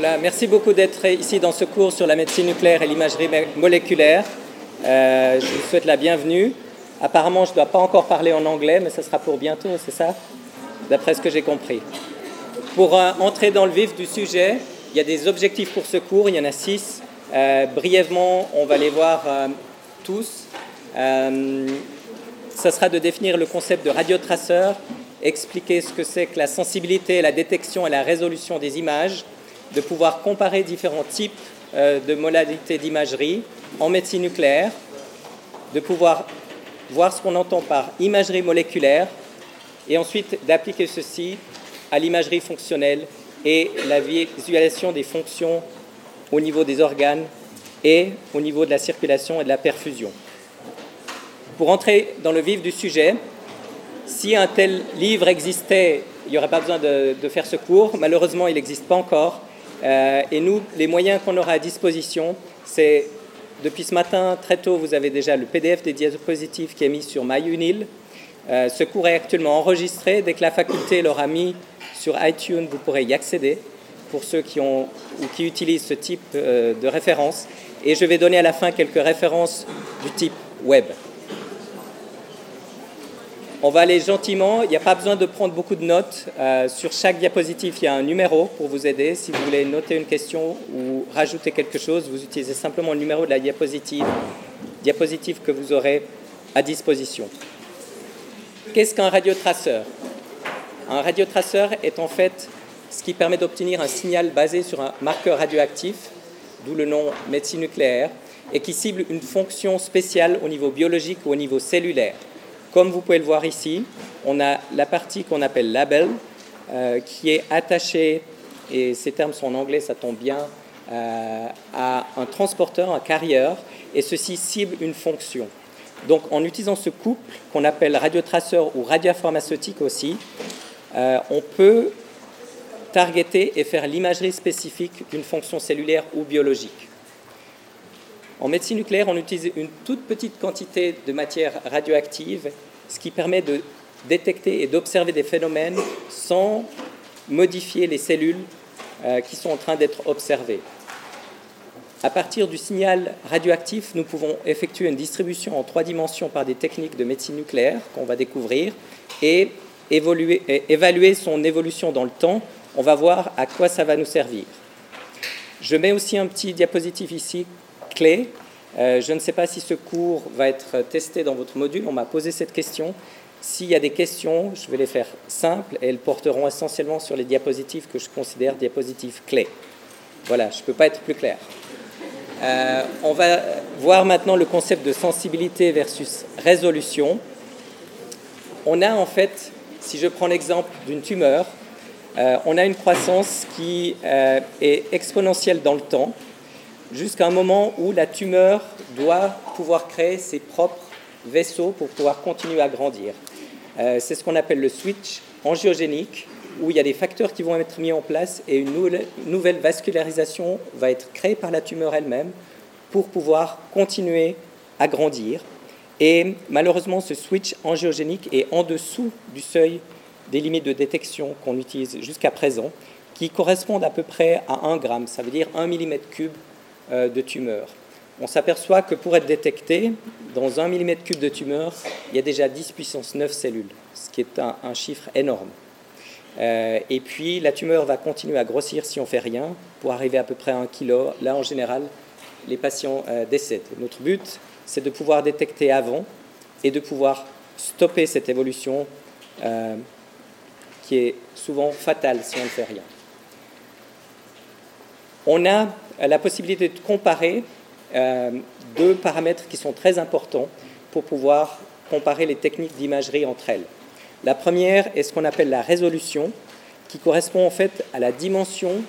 Merci beaucoup d'être ici dans ce cours sur la médecine nucléaire et l'imagerie moléculaire. Euh, je vous souhaite la bienvenue. Apparemment, je ne dois pas encore parler en anglais, mais ce sera pour bientôt, c'est ça? D'après ce que j'ai compris. Pour euh, entrer dans le vif du sujet, il y a des objectifs pour ce cours, il y en a six. Euh, brièvement, on va les voir tous. ça sera de définir le concept de radiotraceur, expliquer ce que c'est que la sensibilité, la détection et la résolution des images, de pouvoir comparer différents types euh, de modalités d'imagerie en médecine nucléaire, de pouvoir voir ce qu'on entend par imagerie moléculaire, et ensuite d'appliquer ceci à l'imagerie fonctionnelle et la visualisation des fonctions au niveau des organes et au niveau de la circulation et de la perfusion. Pour entrer dans le vif du sujet, si un tel livre existait, il n'y aurait pas besoin de, de faire ce cours. Malheureusement, il n'existe pas encore. Euh, et nous, les moyens qu'on aura à disposition, c'est depuis ce matin, très tôt, vous avez déjà le PDF des diapositives qui est mis sur MyUnil. Euh, ce cours est actuellement enregistré. Dès que la faculté l'aura mis sur iTunes, vous pourrez y accéder pour ceux qui, ont, ou qui utilisent ce type euh, de référence. Et je vais donner à la fin quelques références du type web. On va aller gentiment, il n'y a pas besoin de prendre beaucoup de notes. Euh, sur chaque diapositive, il y a un numéro pour vous aider. Si vous voulez noter une question ou rajouter quelque chose, vous utilisez simplement le numéro de la diapositive, diapositive que vous aurez à disposition. Qu'est-ce qu'un radiotraceur? Un radiotraceur est en fait ce qui permet d'obtenir un signal basé sur un marqueur radioactif, d'où le nom médecine nucléaire, et qui cible une fonction spéciale au niveau biologique ou au niveau cellulaire. Comme vous pouvez le voir ici, on a la partie qu'on appelle label, euh, qui est attachée, et ces termes sont en anglais, ça tombe bien, euh, à un transporteur, un carrier, et ceci cible une fonction. Donc en utilisant ce couple qu'on appelle radiotraceur ou radiopharmaceutique aussi, euh, on peut targeter et faire l'imagerie spécifique d'une fonction cellulaire ou biologique. En médecine nucléaire, on utilise une toute petite quantité de matière radioactive, ce qui permet de détecter et d'observer des phénomènes sans modifier les cellules euh, qui sont en train d'être observées. À partir du signal radioactif, nous pouvons effectuer une distribution en trois dimensions par des techniques de médecine nucléaire qu'on va découvrir et, et évaluer son évolution dans le temps. On va voir à quoi ça va nous servir. Je mets aussi un petit diapositive ici clé. Euh, je ne sais pas si ce cours va être testé dans votre module. On m'a posé cette question. S'il y a des questions, je vais les faire simples et elles porteront essentiellement sur les diapositives que je considère diapositives clés. Voilà, je ne peux pas être plus clair. Euh, on va voir maintenant le concept de sensibilité versus résolution. On a en fait, si je prends l'exemple d'une tumeur, euh, on a une croissance qui est exponentielle dans le temps jusqu'à un moment où la tumeur doit pouvoir créer ses propres vaisseaux pour pouvoir continuer à grandir. Euh, c'est ce qu'on appelle le switch angiogénique, où il y a des facteurs qui vont être mis en place et une nouvelle vascularisation va être créée par la tumeur elle-même pour pouvoir continuer à grandir. Et malheureusement, ce switch angiogénique est en dessous du seuil des limites de détection qu'on utilise jusqu'à présent, qui correspondent à peu près à 1 gramme, ça veut dire 1 mm cube de tumeur. On s'aperçoit que pour être détecté, dans un millimètre cube de tumeur, il y a déjà 10 puissance 9 cellules, ce qui est un, chiffre énorme. Euh, et puis la tumeur va continuer à grossir si on ne fait rien, pour arriver à peu près à 1 kg. Là, en général, les patients euh, décèdent. Notre but, c'est de pouvoir détecter avant et de pouvoir stopper cette évolution qui est souvent fatale si on ne fait rien. On a la possibilité de comparer euh, deux paramètres qui sont très importants pour pouvoir comparer les techniques d'imagerie entre elles. La première est ce qu'on appelle la résolution, qui correspond en fait à la dimension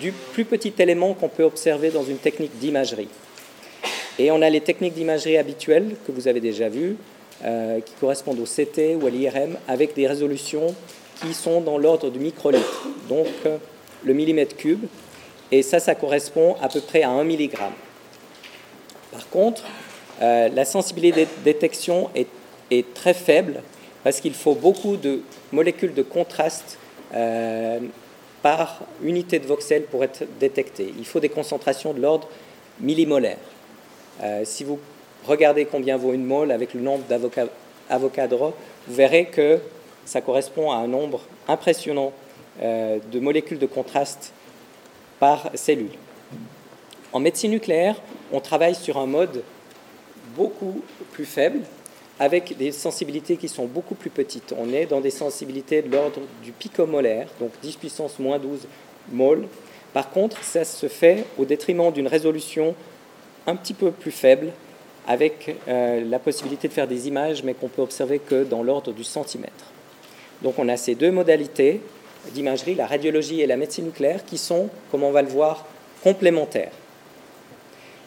du plus petit élément qu'on peut observer dans une technique d'imagerie. Et on a les techniques d'imagerie habituelles que vous avez déjà vues, euh, qui correspondent au CT ou à l'IRM, avec des résolutions qui sont dans l'ordre du microlitre, donc euh, le millimètre cube, et ça, ça correspond à peu près à 1 mg. Par contre, euh, la sensibilité de détection est, très faible parce qu'il faut beaucoup de molécules de contraste euh, par unité de voxel pour être détecté. Il faut des concentrations de l'ordre millimolaire. Euh, si vous regardez combien vaut une mole avec le nombre d'Avogadro, vous verrez que ça correspond à un nombre impressionnant de molécules de contraste par cellule. En médecine nucléaire, on travaille sur un mode beaucoup plus faible, avec des sensibilités qui sont beaucoup plus petites. On est dans des sensibilités de l'ordre du picomolaire, donc 10 puissance moins 12 mol. Par contre, ça se fait au détriment d'une résolution un petit peu plus faible, avec euh, la possibilité de faire des images, mais qu'on peut observer que dans l'ordre du centimètre. Donc on a ces deux modalités d'imagerie, la radiologie et la médecine nucléaire, qui sont, comme on va le voir, complémentaires.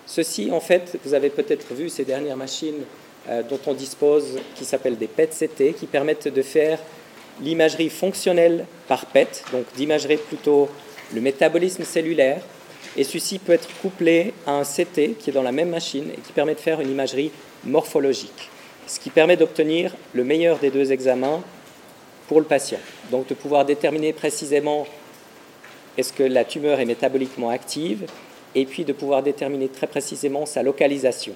Ceci, en fait, vous avez peut-être vu ces dernières machines euh, dont on dispose, qui s'appellent des PET-CT, qui permettent de faire l'imagerie fonctionnelle par PET, donc d'imagerie plutôt le métabolisme cellulaire, et ceci peut être couplé à un CT qui est dans la même machine et qui permet de faire une imagerie morphologique, ce qui permet d'obtenir le meilleur des deux examens pour le patient. Donc de pouvoir déterminer précisément est-ce que la tumeur est métaboliquement active et puis de pouvoir déterminer très précisément sa localisation.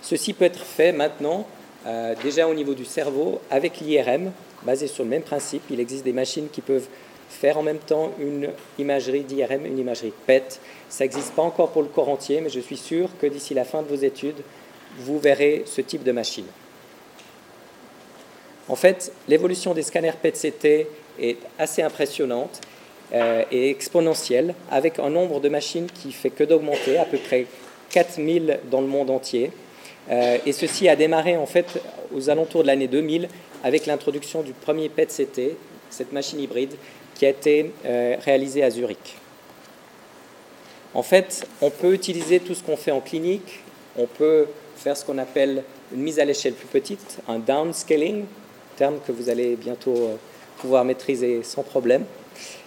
Ceci peut être fait maintenant euh, déjà au niveau du cerveau avec l'IRM, basé sur le même principe. Il existe des machines qui peuvent faire en même temps une imagerie d'IRM, une imagerie PET. Ça n'existe pas encore pour le corps entier, mais je suis sûr que d'ici la fin de vos études, vous verrez ce type de machine. En fait, l'évolution des scanners PET-CT est assez impressionnante euh, et exponentielle, avec un nombre de machines qui fait que d'augmenter, à peu près 4000 dans le monde entier. Euh, et ceci a démarré en fait aux alentours de l'année 2000 avec l'introduction du premier PET-CT, cette machine hybride, qui a été euh, réalisée à Zurich. En fait, on peut utiliser tout ce qu'on fait en clinique, on peut faire ce qu'on appelle une mise à l'échelle plus petite, un downscaling, terme que vous allez bientôt euh, pouvoir maîtriser sans problème.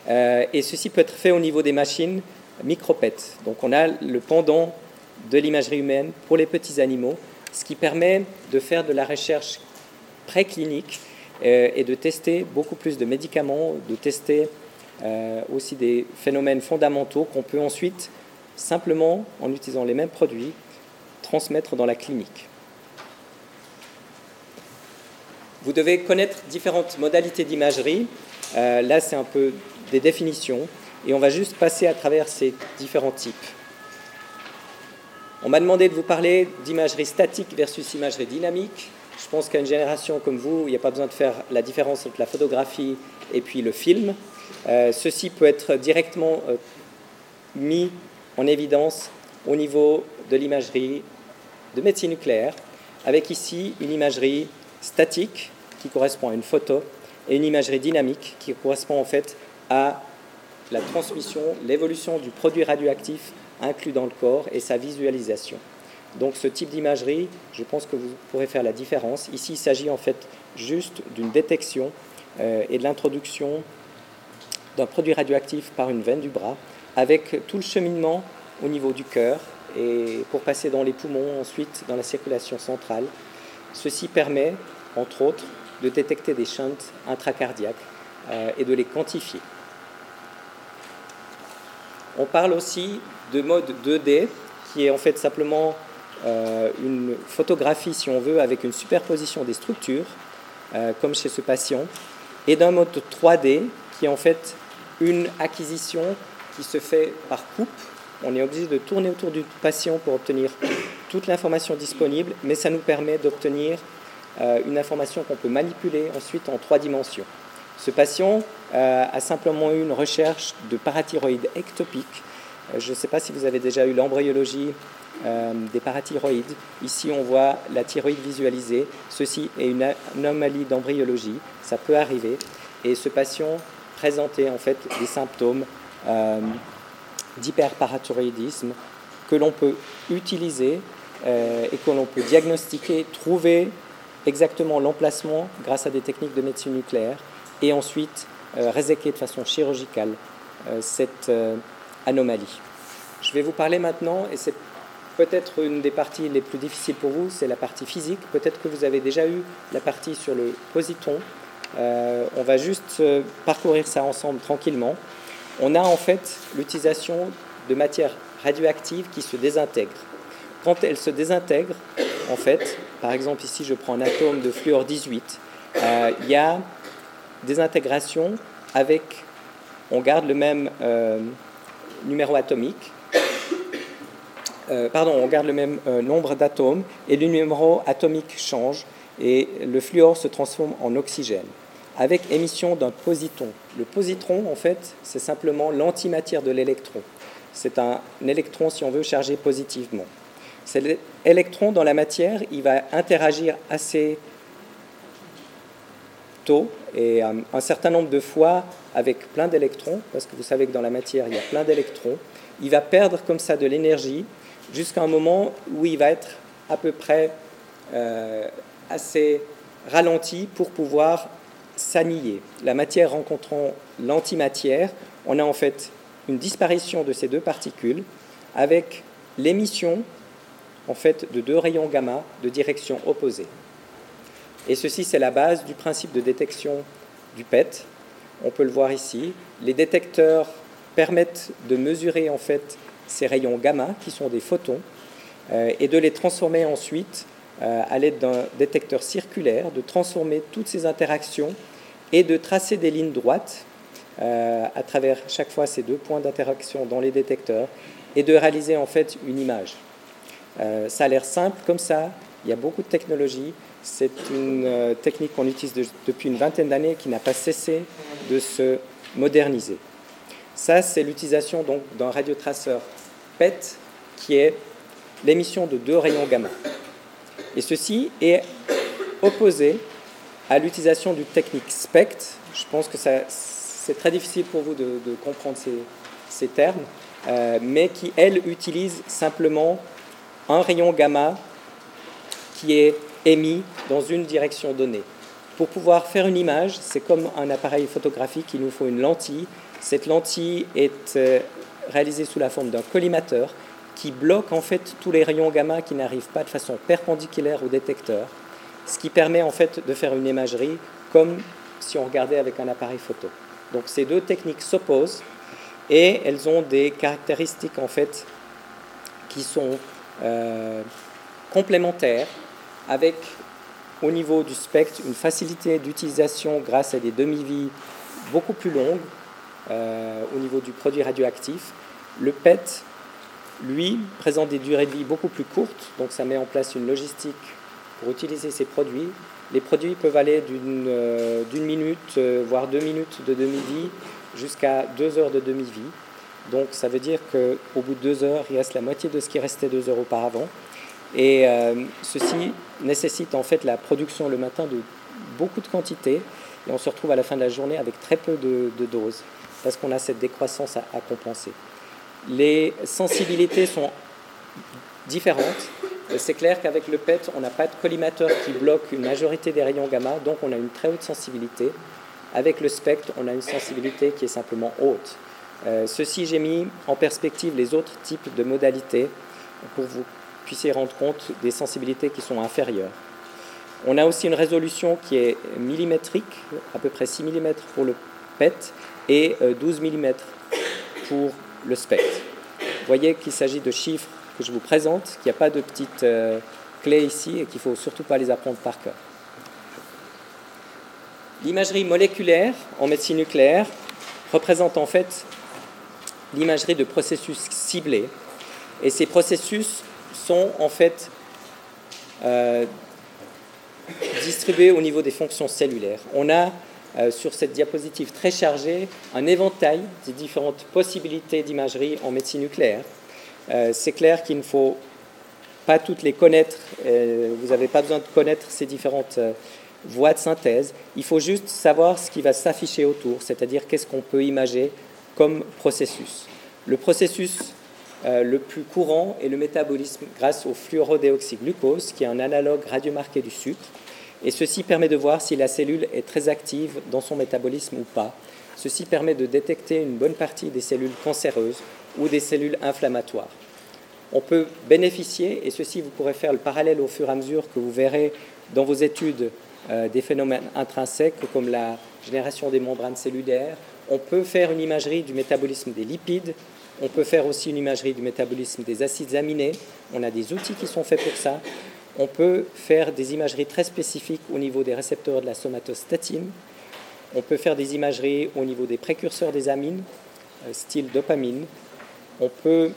et ceci peut être fait au niveau des machines micropet. Donc on a le pendant de l'imagerie humaine pour les petits animaux, ce qui permet de faire de la recherche préclinique euh, et de tester beaucoup plus de médicaments, de tester euh, aussi des phénomènes fondamentaux qu'on peut ensuite, simplement en utilisant les mêmes produits, transmettre dans la clinique. Vous devez connaître différentes modalités d'imagerie. Euh, là, c'est un peu des définitions. Et on va juste passer à travers ces différents types. On m'a demandé de vous parler d'imagerie statique versus imagerie dynamique. Je pense qu'à une génération comme vous, il n'y a pas besoin de faire la différence entre la photographie et puis le film. Euh, ceci peut être directement euh, mis en évidence au niveau de l'imagerie de médecine nucléaire, avec ici une imagerie statique qui correspond à une photo et une imagerie dynamique qui correspond en fait à la transmission, l'évolution du produit radioactif inclus dans le corps et sa visualisation. Donc ce type d'imagerie, je pense que vous pourrez faire la différence. Ici, il s'agit en fait juste d'une détection euh, et de l'introduction d'un produit radioactif par une veine du bras, avec tout le cheminement au niveau du cœur et pour passer dans les poumons, ensuite dans la circulation centrale. Ceci permet, entre autres, de détecter des shunts intracardiaques euh, et de les quantifier. On parle aussi de mode 2D, qui est en fait simplement euh, une photographie, si on veut, avec une superposition des structures, euh, comme chez ce patient, et d'un mode 3D, qui est en fait une acquisition qui se fait par coupe. On est obligé de tourner autour du patient pour obtenir toute l'information disponible, mais ça nous permet d'obtenir une information qu'on peut manipuler ensuite en trois dimensions. Ce patient a simplement eu une recherche de parathyroïde ectopique euh, je ne sais pas si vous avez déjà eu l'embryologie euh, des parathyroïdes. Ici, on voit la thyroïde visualisée. Ceci est une anomalie d'embryologie. Ça peut arriver. Et ce patient présentait en fait des symptômes euh, d'hyperparathyroïdisme que l'on peut utiliser et que l'on peut diagnostiquer, trouver exactement l'emplacement grâce à des techniques de médecine nucléaire et ensuite réséquer de façon chirurgicale cette anomalie. Je vais vous parler maintenant, et c'est peut-être une des parties les plus difficiles pour vous, c'est la partie physique. Peut-être que vous avez déjà eu la partie sur le positon Euh, on va juste parcourir ça ensemble tranquillement. On a en fait l'utilisation de matières radioactives qui se désintègrent. Quand elles se désintègrent, en fait, par exemple ici je prends un atome de fluor 18, euh, il y a des intégrations avec, on garde le même euh, numéro atomique, euh, pardon, on garde le même nombre d'atomes et le numéro atomique change et le fluor se transforme en oxygène avec émission d'un positron. Le positron, en fait, c'est simplement l'antimatière de l'électron. C'est un électron, si on veut, chargé positivement. Cet électron dans la matière, il va interagir assez tôt et un, certain nombre de fois avec plein d'électrons, parce que vous savez que dans la matière, il y a plein d'électrons. Il va perdre comme ça de l'énergie jusqu'à un moment où il va être à peu près euh, assez ralenti pour pouvoir s'annihiler. La matière rencontrant l'antimatière, on a en fait une disparition de ces deux particules avec l'émission en fait de deux rayons gamma de direction opposée. Et ceci, c'est la base du principe de détection du PET. On peut le voir ici. Les détecteurs permettent de mesurer en fait ces rayons gamma, qui sont des photons, euh, et de les transformer ensuite euh, à l'aide d'un détecteur circulaire, de transformer toutes ces interactions et de tracer des lignes droites euh, à travers chaque fois ces deux points d'interaction dans les détecteurs et de réaliser en fait une image. Euh, ça a l'air simple comme ça, il y a beaucoup de technologies. C'est une euh, technique qu'on utilise depuis une vingtaine d'années qui n'a pas cessé de se moderniser. Ça, c'est l'utilisation donc d'un radiotraceur PET qui est l'émission de deux rayons gamma. Et ceci est opposé à l'utilisation du technique SPECT. Je pense que c'est très difficile pour vous de, comprendre ces, termes, euh, mais qui, elle, utilise simplement un rayon gamma qui est émis dans une direction donnée. Pour pouvoir faire une image, c'est comme un appareil photographique, il nous faut une lentille. Cette lentille est euh, réalisée sous la forme d'un collimateur qui bloque en fait tous les rayons gamma qui n'arrivent pas de façon perpendiculaire au détecteur, ce qui permet en fait de faire une imagerie comme si on regardait avec un appareil photo. Donc ces deux techniques s'opposent et elles ont des caractéristiques en fait qui sont euh, complémentaires avec au niveau du spectre une facilité d'utilisation grâce à des demi-vies beaucoup plus longues euh, au niveau du produit radioactif. Le PET, lui, présente des durées de vie beaucoup plus courtes, donc ça met en place une logistique pour utiliser ces produits. Les produits peuvent aller d'une euh, minute, voire deux minutes de demi-vie jusqu'à deux heures de demi-vie. Donc ça veut dire qu'au bout de deux heures, il reste la moitié de ce qui restait deux heures auparavant. Et euh, ceci nécessite en fait la production le matin de beaucoup de quantité et on se retrouve à la fin de la journée avec très peu de, doses parce qu'on a cette décroissance à, compenser. Les sensibilités sont différentes. C'est clair qu'avec le PET, on n'a pas de collimateur qui bloque une majorité des rayons gamma, donc on a une très haute sensibilité. Avec le spectre, on a une sensibilité qui est simplement haute. Euh, ceci, j'ai mis en perspective les autres types de modalités pour que vous puissiez rendre compte des sensibilités qui sont inférieures. On a aussi une résolution qui est millimétrique, à peu près 6 mm pour le PET et 12 euh, mm pour le spectre. Vous voyez qu'il s'agit de chiffres que je vous présente, qu'il n'y a pas de petites euh, clés ici et qu'il ne faut surtout pas les apprendre par cœur. L'imagerie moléculaire en médecine nucléaire représente en fait l'imagerie de processus ciblés. Et ces processus sont en fait euh, distribués au niveau des fonctions cellulaires. On a euh, sur cette diapositive très chargée un éventail des différentes possibilités d'imagerie en médecine nucléaire. Euh, c'est clair qu'il ne faut pas toutes les connaître, vous n'avez pas besoin de connaître ces différentes voies de synthèse, il faut juste savoir ce qui va s'afficher autour, c'est-à-dire qu'est-ce qu'on peut imager comme processus. Le processus euh, le plus courant est le métabolisme grâce au fluorodéoxyglucose, qui est un analogue radiomarqué du sucre. Et ceci permet de voir si la cellule est très active dans son métabolisme ou pas. Ceci permet de détecter une bonne partie des cellules cancéreuses ou des cellules inflammatoires. On peut bénéficier, et ceci vous pourrez faire le parallèle au fur et à mesure que vous verrez dans vos études des phénomènes intrinsèques comme la génération des membranes cellulaires. On peut faire une imagerie du métabolisme des lipides. On peut faire aussi une imagerie du métabolisme des acides aminés. On a des outils qui sont faits pour ça. On peut faire des imageries très spécifiques au niveau des récepteurs de la somatostatine. On peut faire des imageries au niveau des précurseurs des amines, euh, style dopamine. On peut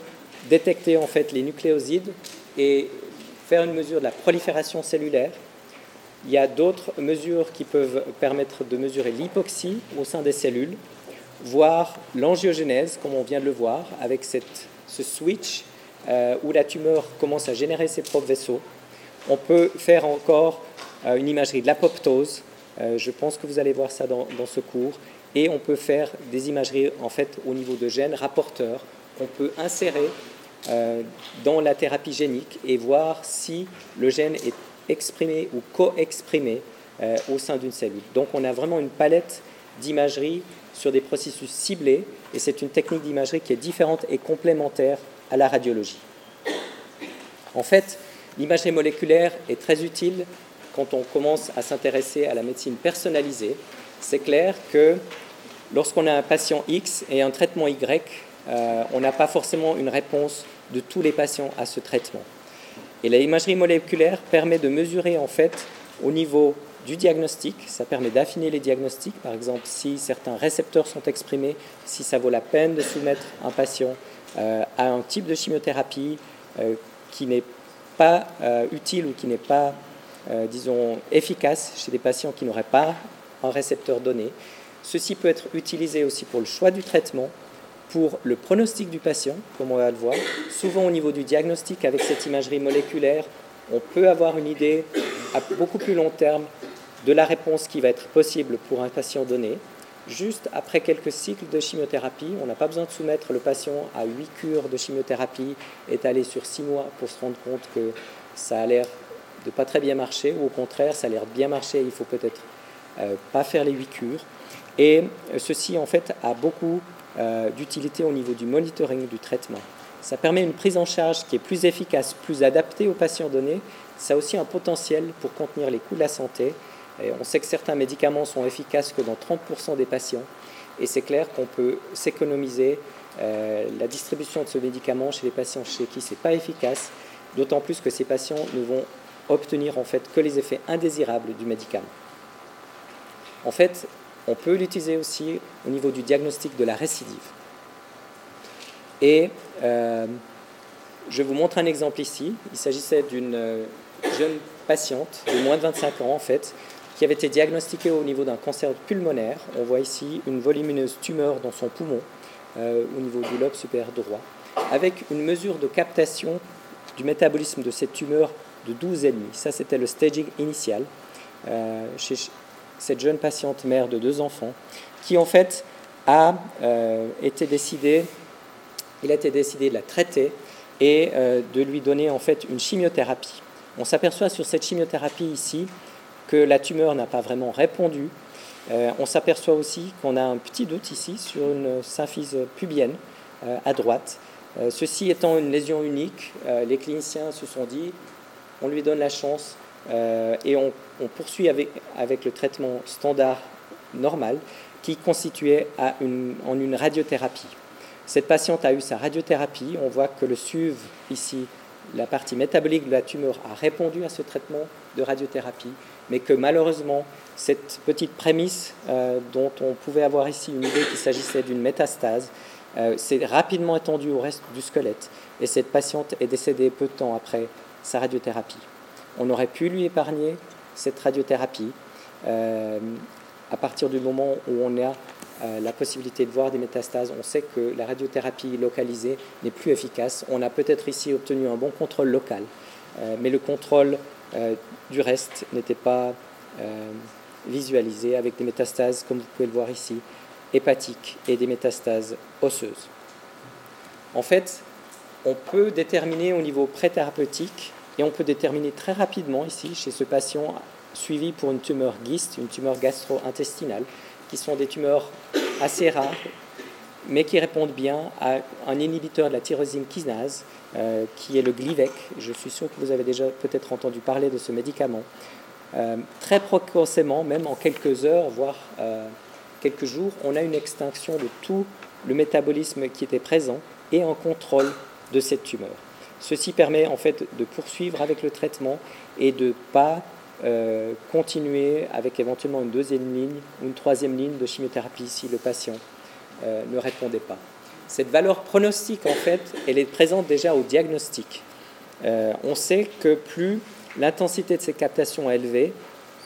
détecter en fait les nucléosides et faire une mesure de la prolifération cellulaire. Il y a d'autres mesures qui peuvent permettre de mesurer l'hypoxie au sein des cellules, voire l'angiogénèse, comme on vient de le voir, avec cette, ce switch euh, où la tumeur commence à générer ses propres vaisseaux. On peut faire encore euh, une imagerie de l'apoptose. Euh, je pense que vous allez voir ça dans, dans, ce cours. Et on peut faire des imageries en fait au niveau de gènes rapporteurs. On peut insérer dans la thérapie génique et voir si le gène est exprimé ou co-exprimé au sein d'une cellule. Donc on a vraiment une palette d'imagerie sur des processus ciblés et c'est une technique d'imagerie qui est différente et complémentaire à la radiologie. En fait, l'imagerie moléculaire est très utile quand on commence à s'intéresser à la médecine personnalisée. C'est clair que lorsqu'on a un patient X et un traitement Y, euh, on n'a pas forcément une réponse de tous les patients à ce traitement. Et l'imagerie moléculaire permet de mesurer en fait au niveau du diagnostic, ça permet d'affiner les diagnostics, par exemple si certains récepteurs sont exprimés, si ça vaut la peine de soumettre un patient euh, à un type de chimiothérapie euh, qui n'est pas euh, utile ou qui n'est pas, disons, efficace chez des patients qui n'auraient pas un récepteur donné. Ceci peut être utilisé aussi pour le choix du traitement pour le pronostic du patient, comme on va le voir. Souvent au niveau du diagnostic, avec cette imagerie moléculaire, on peut avoir une idée à beaucoup plus long terme de la réponse qui va être possible pour un patient donné. Juste après quelques cycles de chimiothérapie, on n'a pas besoin de soumettre le patient à huit cures de chimiothérapie étalées sur six mois pour se rendre compte que ça a l'air de pas très bien marcher, ou au contraire, ça a l'air de bien marcher, il faut peut-être euh, pas faire les huit cures. Et euh, ceci, en fait, a beaucoup euh, d'utilité au niveau du monitoring du traitement. Ça permet une prise en charge qui est plus efficace, plus adaptée aux patients donnés. Ça a aussi un potentiel pour contenir les coûts de la santé. On sait que certains médicaments sont efficaces que dans 30% des patients. Et c'est clair qu'on peut s'économiser euh, la distribution de ce médicament chez les patients chez qui ce n'est pas efficace, d'autant plus que ces patients ne vont obtenir en fait que les effets indésirables du médicament. En fait, on peut l'utiliser aussi au niveau du diagnostic de la récidive. Et euh, je vous montre un exemple ici. Il s'agissait d'une euh, jeune patiente de moins de 25 ans en fait, qui avait été diagnostiquée au niveau d'un cancer pulmonaire. On voit ici une volumineuse tumeur dans son poumon euh, au niveau du lobe supérieur droit, avec une mesure de captation du métabolisme de cette tumeur de 12,5. Ça, c'était le staging initial. chez, cette jeune patiente mère de deux enfants, qui en fait a euh, été décidé, il a été décidé de la traiter et euh, de lui donner en fait une chimiothérapie. On s'aperçoit sur cette chimiothérapie ici que la tumeur n'a pas vraiment répondu. Euh, on s'aperçoit aussi qu'on a un petit doute ici sur une symphyse pubienne à droite. ceci étant une lésion unique, les cliniciens se sont dit on lui donne la chance euh, et on, poursuit avec, le traitement standard normal qui constituait une, en une radiothérapie. Cette patiente a eu sa radiothérapie. On voit que le SUV, ici, la partie métabolique de la tumeur, a répondu à ce traitement de radiothérapie, mais que malheureusement, cette petite prémisse euh, dont on pouvait avoir ici une idée qu'il s'agissait d'une métastase, euh, s'est rapidement étendue au reste du squelette. Et cette patiente est décédée peu de temps après sa radiothérapie on aurait pu lui épargner cette radiothérapie euh, à partir du moment où on a la possibilité de voir des métastases. On sait que la radiothérapie localisée n'est plus efficace. On a peut-être ici obtenu un bon contrôle local, mais le contrôle du reste n'était pas visualisé avec des métastases, comme vous pouvez le voir ici, hépatiques et des métastases osseuses. En fait, on peut déterminer au niveau préthérapeutique et on peut déterminer très rapidement ici, chez ce patient suivi pour une tumeur GIST, une tumeur gastro-intestinale, qui sont des tumeurs assez rares, mais qui répondent bien à un inhibiteur de la tyrosine kinase, euh, qui est le Glivec. Je suis sûr que vous avez déjà peut-être entendu parler de ce médicament. très précocement, même en quelques heures, voire quelques jours, on a une extinction de tout le métabolisme qui était présent et un contrôle de cette tumeur. Ceci permet en fait de poursuivre avec le traitement et de ne pas euh, continuer avec éventuellement une deuxième ligne ou une troisième ligne de chimiothérapie si le patient euh, ne répondait pas. Cette valeur pronostique, en fait, elle est présente déjà au diagnostic. Euh, on sait que plus l'intensité de ces captations est élevée,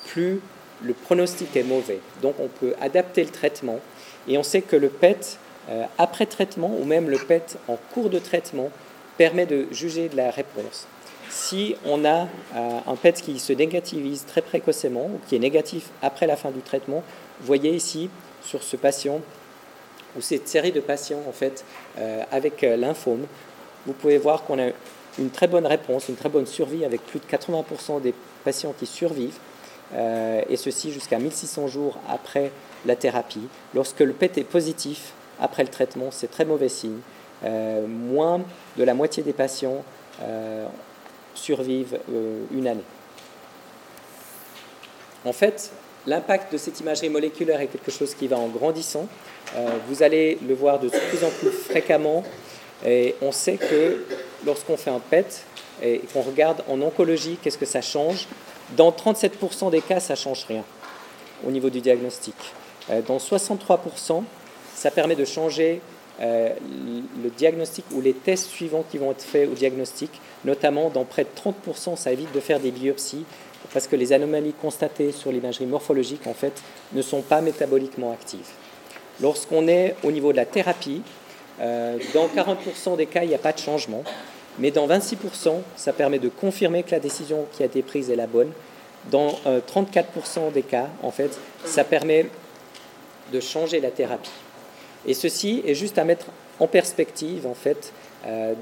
plus le pronostic est mauvais. Donc on peut adapter le traitement et on sait que le PET euh, après traitement ou même le PET en cours de traitement permet de juger de la réponse. Si on a un PET qui se négativise très précocement ou qui est négatif après la fin du traitement, vous voyez ici sur ce patient ou cette série de patients en fait euh, avec lymphome, vous pouvez voir qu'on a une très bonne réponse, une très bonne survie avec plus de 80% des patients qui survivent et ceci jusqu'à 1600 jours après la thérapie. Lorsque le PET est positif, après le traitement, c'est très mauvais signe. Euh, moins de la moitié des patients euh, survivent euh, une année. En fait, l'impact de cette imagerie moléculaire est quelque chose qui va en grandissant. vous allez le voir de plus en plus fréquemment. Et on sait que lorsqu'on fait un PET et qu'on regarde en oncologie, qu'est-ce que ça change? Dans 37% des cas, ça ne change rien au niveau du diagnostic. Dans 63%, ça permet de changer euh, le diagnostic ou les tests suivants qui vont être faits au diagnostic, notamment dans près de 30%, ça évite de faire des biopsies parce que les anomalies constatées sur l'imagerie morphologique en fait ne sont pas métaboliquement actives. Lorsqu'on est au niveau de la thérapie, euh, dans 40% des cas, il n'y a pas de changement, mais dans 26%, ça permet de confirmer que la décision qui a été prise est la bonne. Dans 34% euh, des cas, en fait, ça permet de changer la thérapie. Et ceci est juste à mettre en perspective, en fait, euh,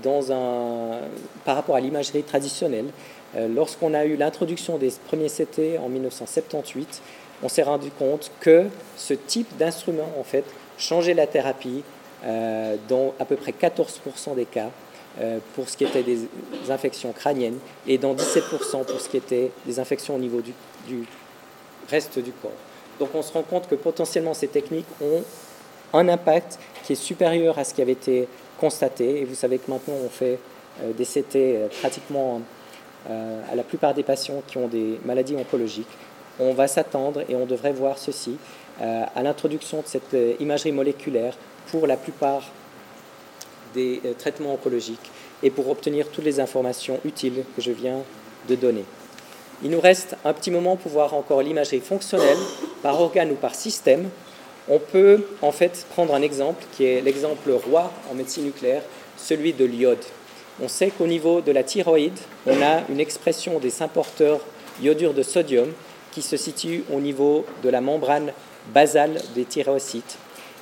par rapport à l'imagerie traditionnelle. Euh, lorsqu'on a eu l'introduction des premiers CT en 1978, on s'est rendu compte que ce type d'instrument, en fait, changeait la thérapie euh, dans à peu près 14% des cas pour ce qui était des infections crâniennes et dans 17% pour ce qui était des infections au niveau du, reste du corps. Donc on se rend compte que potentiellement ces techniques ont un impact qui est supérieur à ce qui avait été constaté. Et vous savez que maintenant, on fait euh, des CT euh, pratiquement euh, à la plupart des patients qui ont des maladies oncologiques. On va s'attendre et on devrait voir ceci à l'introduction de cette imagerie moléculaire pour la plupart des traitements oncologiques et pour obtenir toutes les informations utiles que je viens de donner. Il nous reste un petit moment pour voir encore l'imagerie fonctionnelle par organe ou par système on peut en fait prendre un exemple qui est l'exemple roi en médecine nucléaire, celui de l'iode. On sait qu'au niveau de la thyroïde, on a une expression des importeurs iodure de sodium qui se situe au niveau de la membrane basale des thyrocytes.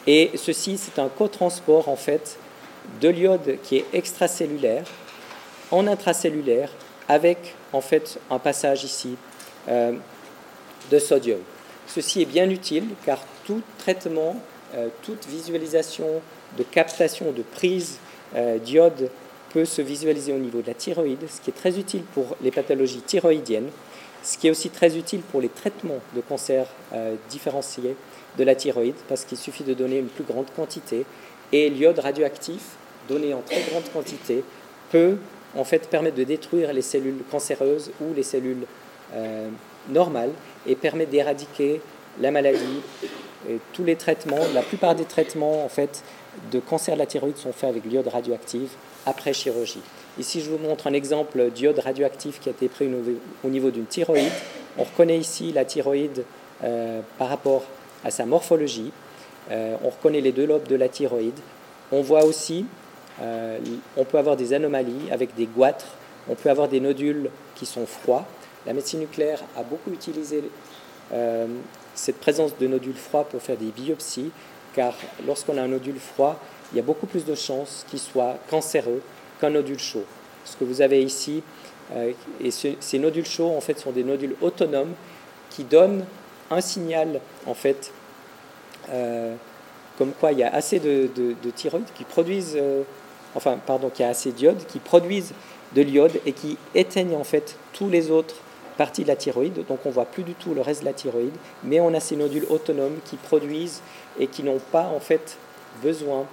Et ceci, c'est un cotransport en fait de l'iode qui est extracellulaire en intracellulaire avec en fait un passage ici euh, de sodium. Ceci est bien utile car tout traitement, euh, toute visualisation de captation, de prise euh, d'iode peut se visualiser au niveau de la thyroïde, ce qui est très utile pour les pathologies thyroïdiennes, ce qui est aussi très utile pour les traitements de cancer euh, différenciés de la thyroïde, parce qu'il suffit de donner une plus grande quantité, et l'iode radioactif, donné en très grande quantité, peut en fait permettre de détruire les cellules cancéreuses ou les cellules normales et permet d'éradiquer la maladie. Tous les traitements, la plupart des traitements en fait de cancer de la thyroïde sont faits avec l'iode radioactive après chirurgie. Ici, je vous montre un exemple d'iode radioactif qui a été pris au niveau d'une thyroïde. On reconnaît ici la thyroïde euh, par rapport à sa morphologie. Euh, on reconnaît les deux lobes de la thyroïde. On voit aussi, euh, on peut avoir des anomalies avec des goitres. On peut avoir des nodules qui sont froids. La médecine nucléaire a beaucoup utilisé cette présence de nodules froids pour faire des biopsies, car lorsqu'on a un nodule froid, il y a beaucoup plus de chances qu'il soit cancéreux qu'un nodule chaud. Ce que vous avez ici, euh, et ces nodules chauds en fait sont des nodules autonomes qui donnent un signal en fait euh, comme quoi il y a assez de, thyroïdes qui produisent, euh, enfin pardon, qu'il y a assez d'iode qui produisent de l'iode et qui éteignent en fait tous les autres partie de la thyroïde, donc on voit plus du tout le reste de la thyroïde, mais on a ces nodules autonomes qui produisent et qui n'ont pas en fait besoin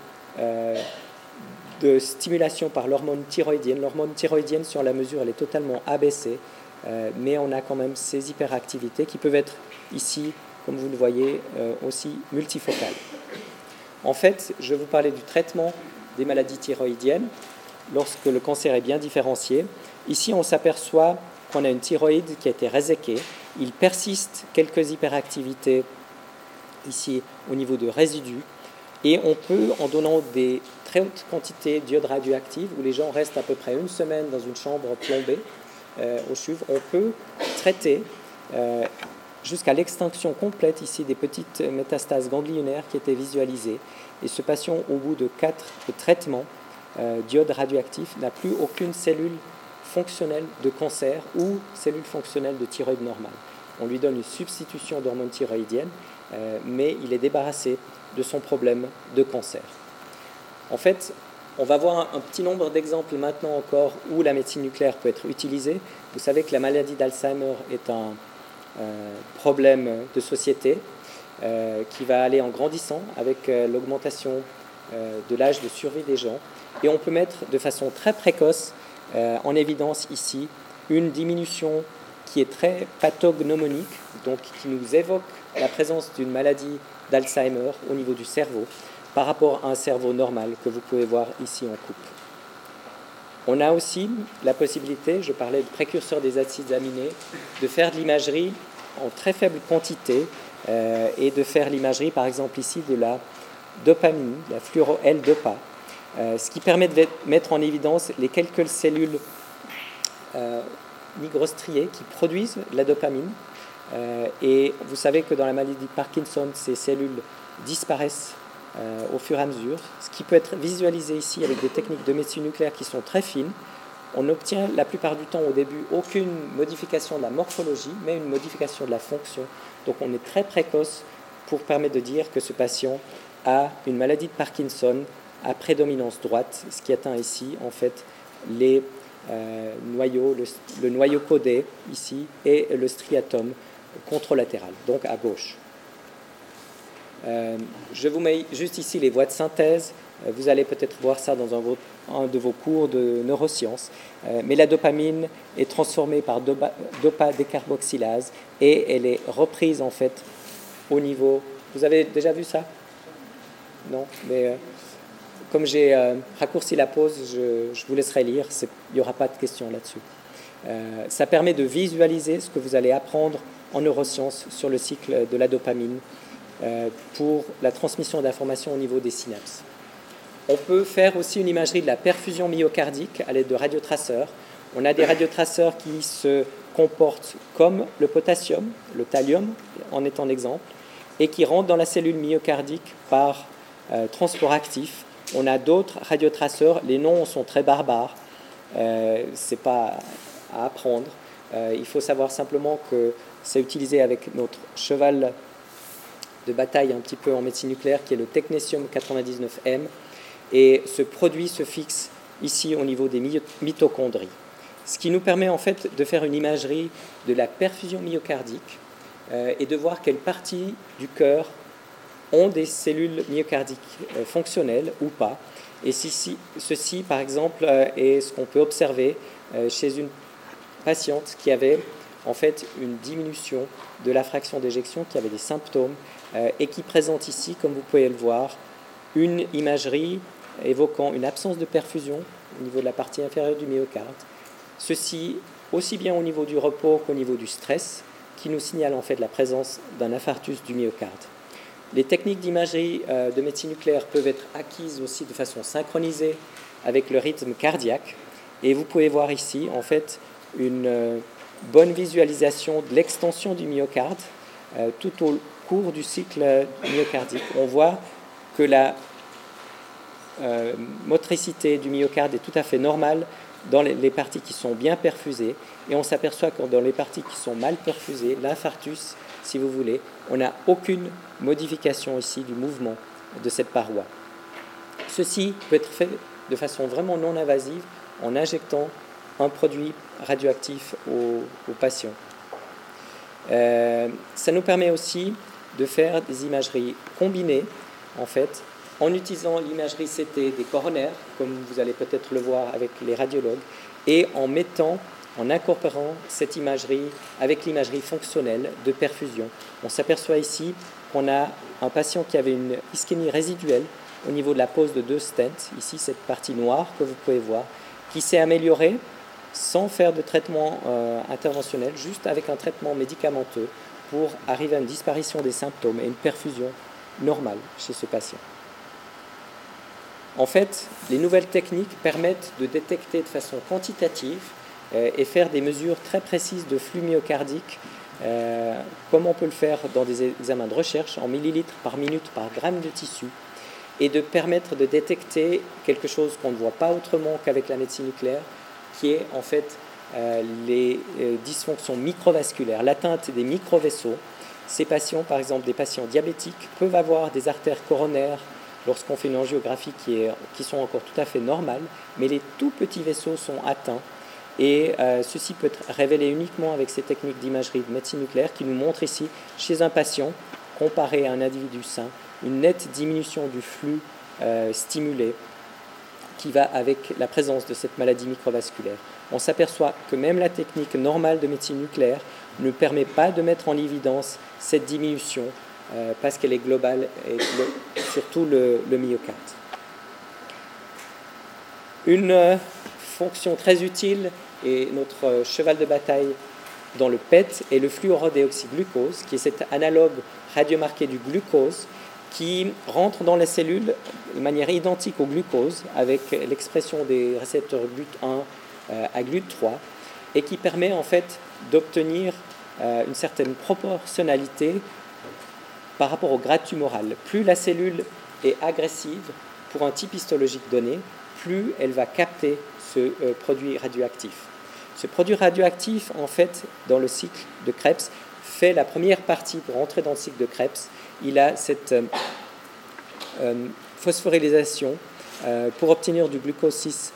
de stimulation par l'hormone thyroïdienne. L'hormone thyroïdienne, sur la mesure, elle est totalement abaissée, euh, mais on a quand même ces hyperactivités qui peuvent être ici, comme vous le voyez, euh, aussi multifocales. En fait, je vous parler du traitement des maladies thyroïdiennes lorsque le cancer est bien différencié. Ici, on s'aperçoit qu'on a une thyroïde qui a été réséquée. Il persiste quelques hyperactivités ici au niveau de résidus. Et on peut, en donnant des très hautes quantités d'iode radioactive, où les gens restent à peu près une semaine dans une chambre plombée euh, au CHUV, on peut traiter euh, jusqu'à l'extinction complète ici des petites métastases ganglionnaires qui étaient visualisées. Et ce patient, au bout de quatre traitements euh, d'iode radioactif, n'a plus aucune cellule fonctionnelle de cancer ou cellule fonctionnelle de thyroïde normale. On lui donne une substitution d'hormones thyroïdiennes, euh, mais il est débarrassé de son problème de cancer. En fait, on va voir un, petit nombre d'exemples maintenant encore où la médecine nucléaire peut être utilisée. Vous savez que la maladie d'Alzheimer est un euh, problème de société euh, qui va aller en grandissant avec l'augmentation de l'âge de survie des gens. Et on peut mettre de façon très précoce euh, en évidence ici une diminution qui est très pathognomonique, donc qui nous évoque la présence d'une maladie d'Alzheimer au niveau du cerveau par rapport à un cerveau normal que vous pouvez voir ici en coupe. On a aussi la possibilité, je parlais de précurseurs des acides aminés, de faire de l'imagerie en très faible quantité euh, et de faire l'imagerie par exemple ici de la dopamine, la fluoro-L-dopa, euh, ce qui permet de mettre en évidence les quelques cellules euh, nigrostriées qui produisent la dopamine. Euh, et vous savez que dans la maladie de Parkinson, ces cellules disparaissent au fur et à mesure, ce qui peut être visualisé ici avec des techniques de médecine nucléaire qui sont très fines. On n'obtient la plupart du temps au début aucune modification de la morphologie, mais une modification de la fonction. Donc on est très précoce pour permettre de dire que ce patient a une maladie de Parkinson à prédominance droite, ce qui atteint ici en fait les euh, noyaux, le, noyau codé ici et le striatum contralatéral, donc à gauche. Euh, je vous mets juste ici les voies de synthèse. Euh, vous allez peut-être voir ça dans un, de vos cours de neurosciences. mais la dopamine est transformée par dopa, décarboxylase et elle est reprise en fait au niveau. Vous avez déjà vu ça? Non, mais comme j'ai euh, raccourci la pause, je, vous laisserai lire, il n'y aura pas de questions là-dessus. Euh, ça permet de visualiser ce que vous allez apprendre en neurosciences sur le cycle de la dopamine euh, pour la transmission d'informations au niveau des synapses. On peut faire aussi une imagerie de la perfusion myocardique à l'aide de radiotraceurs. On a des radiotraceurs qui se comportent comme le potassium, le thallium en étant exemple, et qui rentrent dans la cellule myocardique par transport actif on a d'autres radiotraceurs, les noms sont très barbares, euh, c'est pas à apprendre. Euh, il faut savoir simplement que c'est utilisé avec notre cheval de bataille un petit peu en médecine nucléaire qui est le technétium 99M et ce produit se fixe ici au niveau des mitochondries. Ce qui nous permet en fait de faire une imagerie de la perfusion myocardique euh, et de voir quelle partie du cœur ont des cellules myocardiques euh, fonctionnelles ou pas. Et si, ceci, par exemple, euh, est ce qu'on peut observer chez une patiente qui avait en fait une diminution de la fraction d'éjection, qui avait des symptômes et qui présente ici, comme vous pouvez le voir, une imagerie évoquant une absence de perfusion au niveau de la partie inférieure du myocarde. Ceci aussi bien au niveau du repos qu'au niveau du stress, qui nous signale en fait la présence d'un infarctus du myocarde. Les techniques d'imagerie euh, de médecine nucléaire peuvent être acquises aussi de façon synchronisée avec le rythme cardiaque. Et vous pouvez voir ici, en fait, une euh, bonne visualisation de l'extension du myocarde euh, tout au cours du cycle myocardique. On voit que la motricité du myocarde est tout à fait normale dans les, parties qui sont bien perfusées. Et on s'aperçoit que dans les parties qui sont mal perfusées, l'infarctus, si vous voulez, on n'a aucune modification ici du mouvement de cette paroi. Ceci peut être fait de façon vraiment non invasive en injectant un produit radioactif au, patient. ça nous permet aussi de faire des imageries combinées, en fait, en utilisant l'imagerie CT des coronaires, comme vous allez peut-être le voir avec les radiologues, et en mettant, en incorporant cette imagerie avec l'imagerie fonctionnelle de perfusion. On s'aperçoit ici qu'on a un patient qui avait une ischémie résiduelle au niveau de la pose de deux stents, ici cette partie noire que vous pouvez voir, qui s'est améliorée sans faire de traitement euh, interventionnel, juste avec un traitement médicamenteux pour arriver à une disparition des symptômes et une perfusion normale chez ce patient. En fait, les nouvelles techniques permettent de détecter de façon quantitative euh, et faire des mesures très précises de flux myocardique, euh, comme on peut le faire dans des examens de recherche en millilitres par minute par gramme de tissu, et de permettre de détecter quelque chose qu'on ne voit pas autrement qu'avec la médecine nucléaire, qui est en fait euh, les dysfonctions microvasculaires, l'atteinte des microvaisseaux. Ces patients, par exemple des patients diabétiques, peuvent avoir des artères coronaires lorsqu'on fait une angiographie qui, sont encore tout à fait normales, mais les tout petits vaisseaux sont atteints. Et euh, ceci peut être révélé uniquement avec ces techniques d'imagerie de médecine nucléaire qui nous montrent ici, chez un patient, comparé à un individu sain, une nette diminution du flux euh, stimulé qui va avec la présence de cette maladie microvasculaire. On s'aperçoit que même la technique normale de médecine nucléaire ne permet pas de mettre en évidence cette diminution euh, parce qu'elle est globale et surtout le, myocarde. Une euh, fonction très utile et notre euh, cheval de bataille dans le PET est le fluorodéoxyglucose, qui est cet analogue radiomarqué du glucose qui rentre dans les cellules de manière identique au glucose avec l'expression des récepteurs GLUT1 à GLUT3 et qui permet en fait d'obtenir une certaine proportionnalité par rapport au grade tumoral. Plus la cellule est agressive pour un type histologique donné, plus elle va capter ce euh, produit radioactif. Ce produit radioactif, en fait, dans le cycle de Krebs, fait la première partie pour entrer dans le cycle de Krebs. Il a cette euh, euh, phosphorylation pour obtenir du glucose 6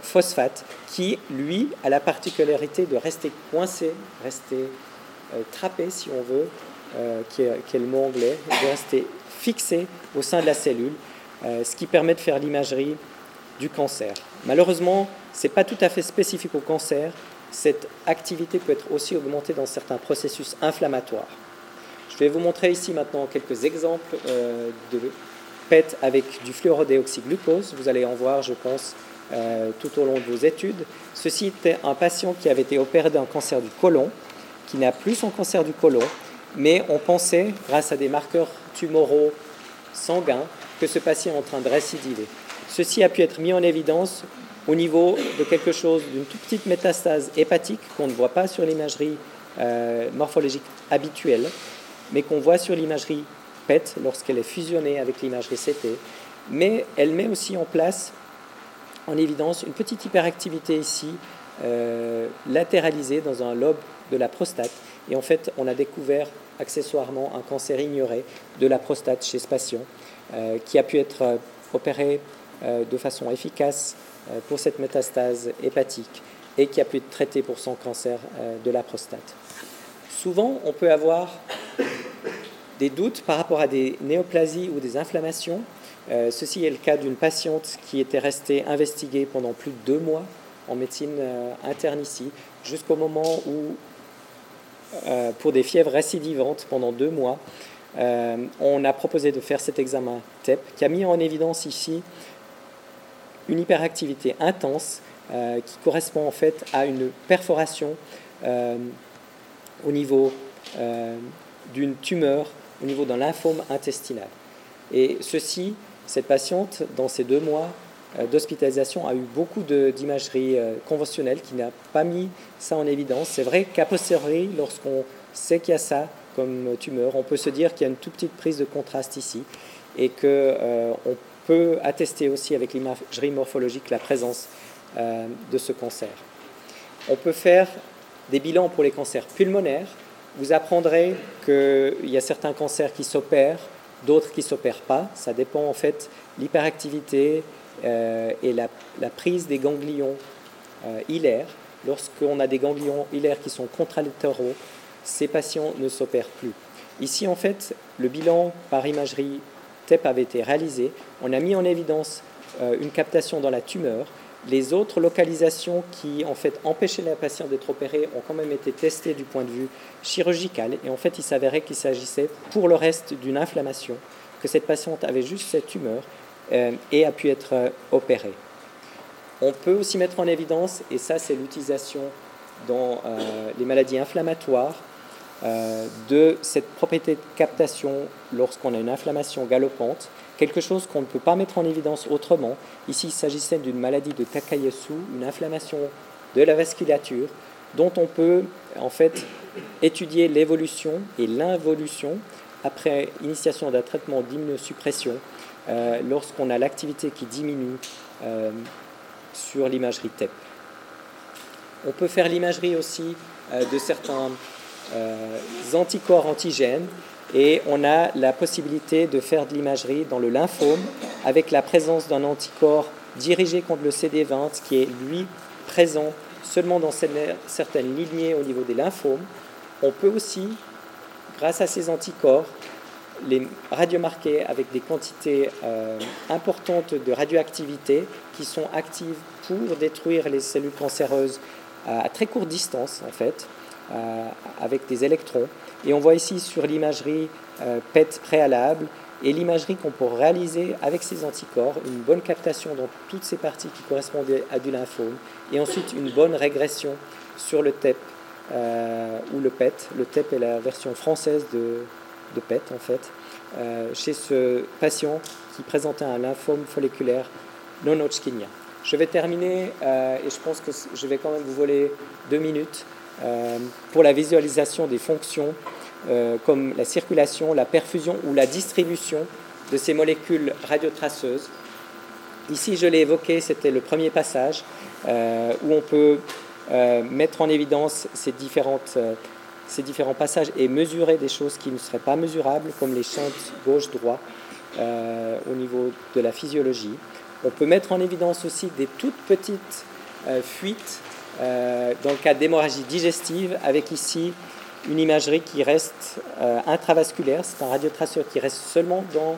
phosphate qui, lui, a la particularité de rester coincé, rester trappé, si on veut, euh, qui, est, le mot anglais, de rester fixé au sein de la cellule, euh, ce qui permet de faire l'imagerie du cancer. Malheureusement, ce n'est pas tout à fait spécifique au cancer. Cette activité peut être aussi augmentée dans certains processus inflammatoires. Je vais vous montrer ici maintenant quelques exemples euh, de PET avec du fluorodéoxyglucose. Vous allez en voir, je pense, tout au long de vos études. Ceci était un patient qui avait été opéré d'un cancer du côlon, qui n'a plus son cancer du côlon, mais on pensait, grâce à des marqueurs tumoraux sanguins, que ce patient est en train de récidiver. Ceci a pu être mis en évidence au niveau de quelque chose, d'une toute petite métastase hépatique qu'on ne voit pas sur l'imagerie euh, morphologique habituelle, mais qu'on voit sur l'imagerie PET lorsqu'elle est fusionnée avec l'imagerie CT. Mais elle met aussi en place en évidence une petite hyperactivité ici, euh, latéralisée dans un lobe de la prostate. Et en fait, on a découvert accessoirement un cancer ignoré de la prostate chez ce patient, euh, qui a pu être euh, opéré de façon efficace pour cette métastase hépatique et qui a pu être traité pour son cancer de la prostate. Souvent, on peut avoir des doutes par rapport à des néoplasies ou des inflammations. ceci est le cas d'une patiente qui était restée investiguée pendant plus de deux mois en médecine interne ici, jusqu'au moment où euh, pour des fièvres récidivantes pendant deux mois. Euh, on a proposé de faire cet examen TEP qui a mis en évidence ici une hyperactivité intense euh, qui correspond en fait à une perforation au niveau d'une tumeur, au niveau d'un lymphome intestinal. Et ceci, cette patiente, dans ces deux mois, euh, d'hospitalisation a eu beaucoup d'imagerie euh, conventionnelle qui n'a pas mis ça en évidence. C'est vrai qu'à posteriori, lorsqu'on sait qu'il y a ça comme tumeur, on peut se dire qu'il y a une toute petite prise de contraste ici et qu'on euh, peut attester aussi avec l'imagerie morphologique la présence de ce cancer. On peut faire des bilans pour les cancers pulmonaires. Vous apprendrez qu'il y a certains cancers qui s'opèrent, d'autres qui ne s'opèrent pas. Ça dépend en fait l'hyperactivité, euh, et la, prise des ganglions euh. Lorsqu'on a des ganglions hilaires qui sont contralatéraux, ces patients ne s'opèrent plus. Ici, en fait, le bilan par imagerie TEP avait été réalisé. On a mis en évidence euh, une captation dans la tumeur. Les autres localisations qui en fait empêchaient la patiente d'être opérée ont quand même été testées du point de vue chirurgical. Et en fait, il s'avérait qu'il s'agissait pour le reste d'une inflammation, que cette patiente avait juste cette tumeur euh, et a pu être euh, opérée. On peut aussi mettre en évidence, et ça c'est l'utilisation dans les maladies inflammatoires, euh, de cette propriété de captation lorsqu'on a une inflammation galopante, quelque chose qu'on ne peut pas mettre en évidence autrement. Ici, il s'agissait d'une maladie de Takayasu, une inflammation de la vasculature, dont on peut en fait étudier l'évolution et l'involution après initiation d'un traitement d'immunosuppression euh, lorsqu'on a l'activité qui diminue euh, sur l'imagerie TEP. On peut faire l'imagerie aussi de certains euh, anticorps antigènes et on a la possibilité de faire de l'imagerie dans le lymphome avec la présence d'un anticorps dirigé contre le CD20 qui est lui présent seulement dans certaines lignées au niveau des lymphomes. On peut aussi, grâce à ces anticorps, les radiomarquer avec des quantités euh, importantes de radioactivité qui sont actives pour détruire les cellules cancéreuses à très courte distance en fait. Euh, avec des électrons. Et on voit ici sur l'imagerie euh, PET préalable et l'imagerie qu'on peut réaliser avec ces anticorps, une bonne captation dans toutes ces parties qui correspondaient à du lymphome, et ensuite une bonne régression sur le TEP euh, ou le PET. Le TEP est la version française de, de PET en fait, chez ce patient qui présentait un lymphome folliculaire non Hodgkinien. Je vais terminer et je pense que je vais quand même vous voler deux minutes euh, pour la visualisation des fonctions euh, comme la circulation, la perfusion ou la distribution de ces molécules radiotraceuses. Ici, je l'ai évoqué, c'était le premier passage euh, où on peut mettre en évidence ces différents passages et mesurer des choses qui ne seraient pas mesurables, comme les champs gauche-droit au niveau de la physiologie. On peut mettre en évidence aussi des toutes petites fuites euh, dans le cas d'hémorragie digestive, avec ici une imagerie qui reste euh, intravasculaire, c'est un radiotraceur qui reste seulement dans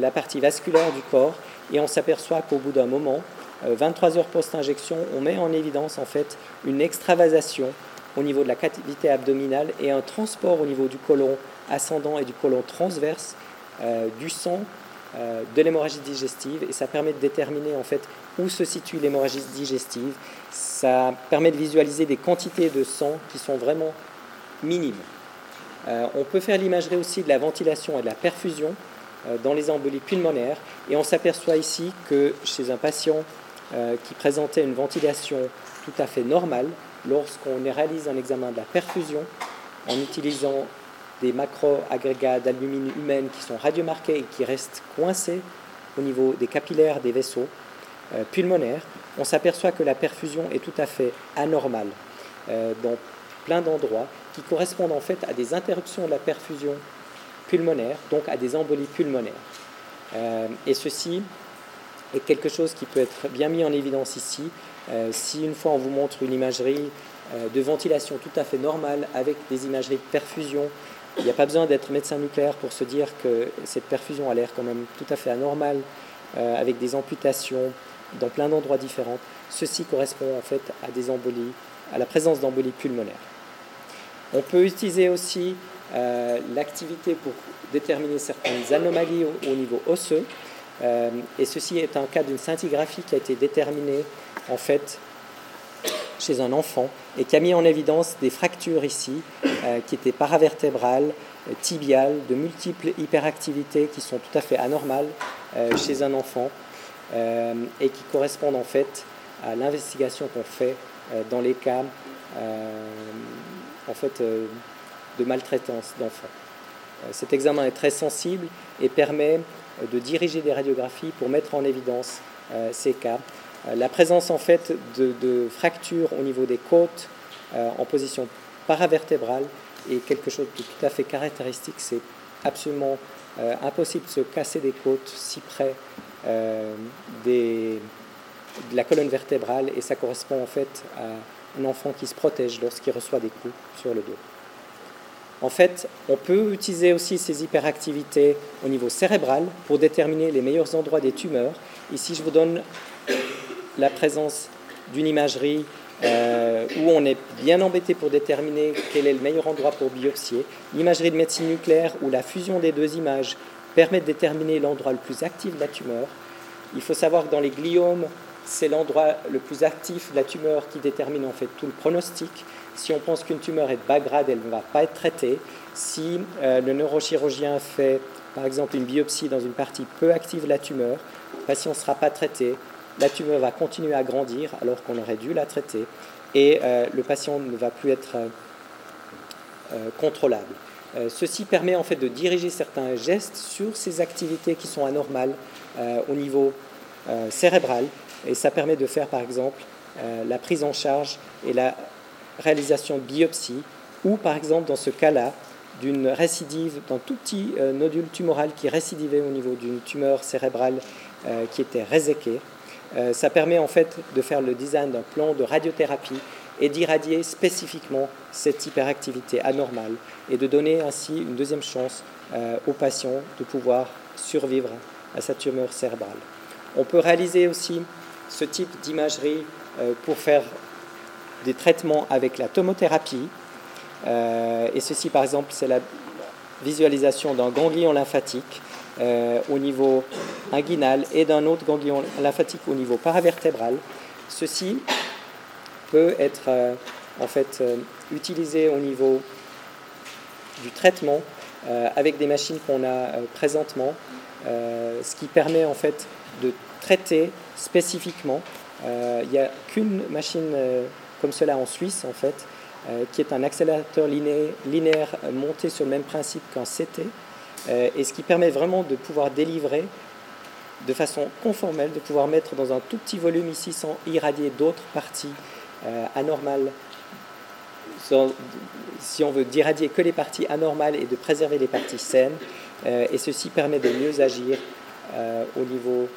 la partie vasculaire du corps, et on s'aperçoit qu'au bout d'un moment, 23 euh, heures post-injection, on met en évidence en fait une extravasation au niveau de la cavité abdominale et un transport au niveau du côlon ascendant et du côlon transverse du sang de l'hémorragie digestive. Et ça permet de déterminer en fait où se situe l'hémorragie digestive. Ça permet de visualiser des quantités de sang qui sont vraiment minimes. Euh, on peut faire l'imagerie aussi de la ventilation et de la perfusion euh, dans les embolies pulmonaires et on s'aperçoit ici que chez un patient euh, qui présentait une ventilation tout à fait normale, lorsqu'on réalise un examen de la perfusion en utilisant des macro-agrégats d'albumine humaine qui sont radiomarqués et qui restent coincés au niveau des capillaires des vaisseaux, euh, pulmonaire, on s'aperçoit que la perfusion est tout à fait anormale euh, dans plein d'endroits qui correspondent en fait à des interruptions de la perfusion pulmonaire, donc à des embolies pulmonaires. Euh, et ceci est quelque chose qui peut être bien mis en évidence ici. si une fois on vous montre une imagerie de ventilation tout à fait normale avec des imageries de perfusion, il n'y a pas besoin d'être médecin nucléaire pour se dire que cette perfusion a l'air quand même tout à fait anormale, avec des amputations, dans plein d'endroits différents. Ceci correspond en fait à des embolies, à la présence d'embolies pulmonaires. On peut utiliser aussi euh, l'activité pour déterminer certaines anomalies au, niveau osseux. Euh, et ceci est un cas d'une scintigraphie qui a été déterminée en fait chez un enfant et qui a mis en évidence des fractures ici euh, qui étaient paravertébrales, tibiales, de multiples hyperactivités qui sont tout à fait anormales chez un enfant euh, et qui correspondent en fait à l'investigation qu'on fait euh, dans les cas euh, en fait, de maltraitance d'enfants. Cet examen est très sensible et permet de diriger des radiographies pour mettre en évidence ces cas. La présence en fait de, fractures au niveau des côtes en position paravertébrale est quelque chose de tout à fait caractéristique. C'est absolument impossible de se casser des côtes si près euh, de la colonne vertébrale et ça correspond en fait à un enfant qui se protège lorsqu'il reçoit des coups sur le dos. En fait, on peut utiliser aussi ces hyperactivités au niveau cérébral pour déterminer les meilleurs endroits des tumeurs. Ici, je vous donne la présence d'une imagerie euh, où on est bien embêté pour déterminer quel est le meilleur endroit pour biopsier. L'imagerie de médecine nucléaire où la fusion des deux images permet de déterminer l'endroit le plus actif de la tumeur. Il faut savoir que dans les gliomes, c'est l'endroit le plus actif de la tumeur qui détermine en fait tout le pronostic. Si on pense qu'une tumeur est de bas grade, elle ne va pas être traitée. Si euh, le neurochirurgien fait par exemple une biopsie dans une partie peu active de la tumeur, le patient ne sera pas traité, la tumeur va continuer à grandir alors qu'on aurait dû la traiter et euh, le patient ne va plus être euh, contrôlable. Ceci permet en fait de diriger certains gestes sur ces activités qui sont anormales au niveau cérébral et ça permet de faire par exemple la prise en charge et la réalisation de biopsie ou par exemple dans ce cas-là d'une récidive d'un tout petit euh, nodule tumoral qui récidivait au niveau d'une tumeur cérébrale euh, qui était réséquée. Euh, ça permet en fait de faire le design d'un plan de radiothérapie et d'irradier spécifiquement cette hyperactivité anormale et de donner ainsi une deuxième chance au patient de pouvoir survivre à sa tumeur cérébrale. On peut réaliser aussi ce type d'imagerie pour faire des traitements avec la tomothérapie. Euh, et ceci, par exemple, c'est la visualisation d'un ganglion lymphatique euh, au niveau inguinal et d'un autre ganglion lymphatique au niveau paravertébral. Ceci peut être euh, en fait utilisé au niveau du traitement avec des machines qu'on a présentement, ce qui permet en fait de traiter spécifiquement. Il n'y a qu'une machine comme cela en Suisse en fait, euh, qui est un accélérateur linéaire, monté sur le même principe qu'un CT, euh, et ce qui permet vraiment de pouvoir délivrer de façon conformelle, de pouvoir mettre dans un tout petit volume ici sans irradier d'autres parties euh, anormales si on veut d'irradier que les parties anormales et de préserver les parties saines. et ceci permet de mieux agir au niveau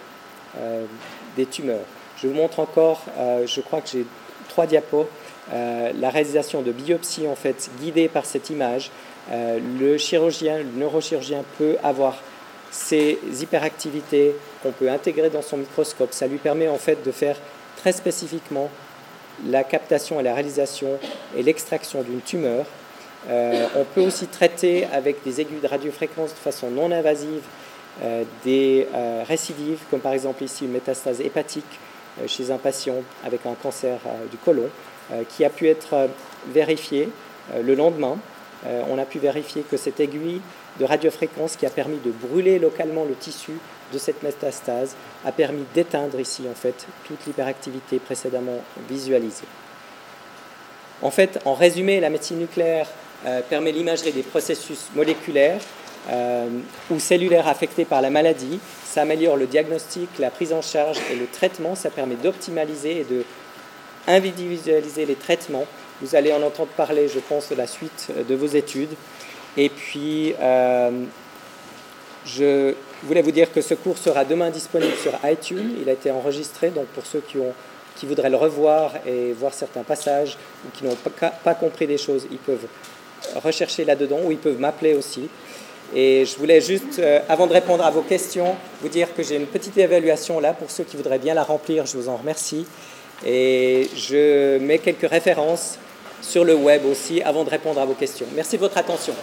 des tumeurs. Je vous montre encore, je crois que j'ai trois diapos, euh, la réalisation de biopsies en fait guidée par cette image. Euh, le chirurgien, le neurochirurgien peut avoir ces hyperactivités qu'on peut intégrer dans son microscope. Ça lui permet en fait de faire très spécifiquement la captation et la réalisation et l'extraction d'une tumeur. Euh, on peut aussi traiter avec des aiguilles de radiofréquence de façon non invasive des récidives, comme par exemple ici une métastase hépatique euh, chez un patient avec un cancer euh, du côlon euh, qui a pu être vérifié le lendemain. on a pu vérifier que cette aiguille de radiofréquence qui a permis de brûler localement le tissu de cette métastase a permis d'éteindre ici en fait toute l'hyperactivité précédemment visualisée. En fait, en résumé, la médecine nucléaire permet l'imagerie des processus moléculaires ou cellulaires affectés par la maladie ça améliore le diagnostic, la prise en charge et le traitement. Ça permet d'optimaliser et de individualiser les traitements. Vous allez en entendre parler, je pense, de la suite de vos études. Et puis, euh, je voulais vous dire que ce cours sera demain disponible sur iTunes. Il a été enregistré, donc pour ceux qui, voudraient le revoir et voir certains passages ou qui n'ont pas, pas compris des choses, ils peuvent rechercher là-dedans ou ils peuvent m'appeler aussi. Et je voulais juste, euh, avant de répondre à vos questions, vous dire que j'ai une petite évaluation là pour ceux qui voudraient bien la remplir. Je vous en remercie. Et je mets quelques références sur le web aussi avant de répondre à vos questions. Merci de votre attention.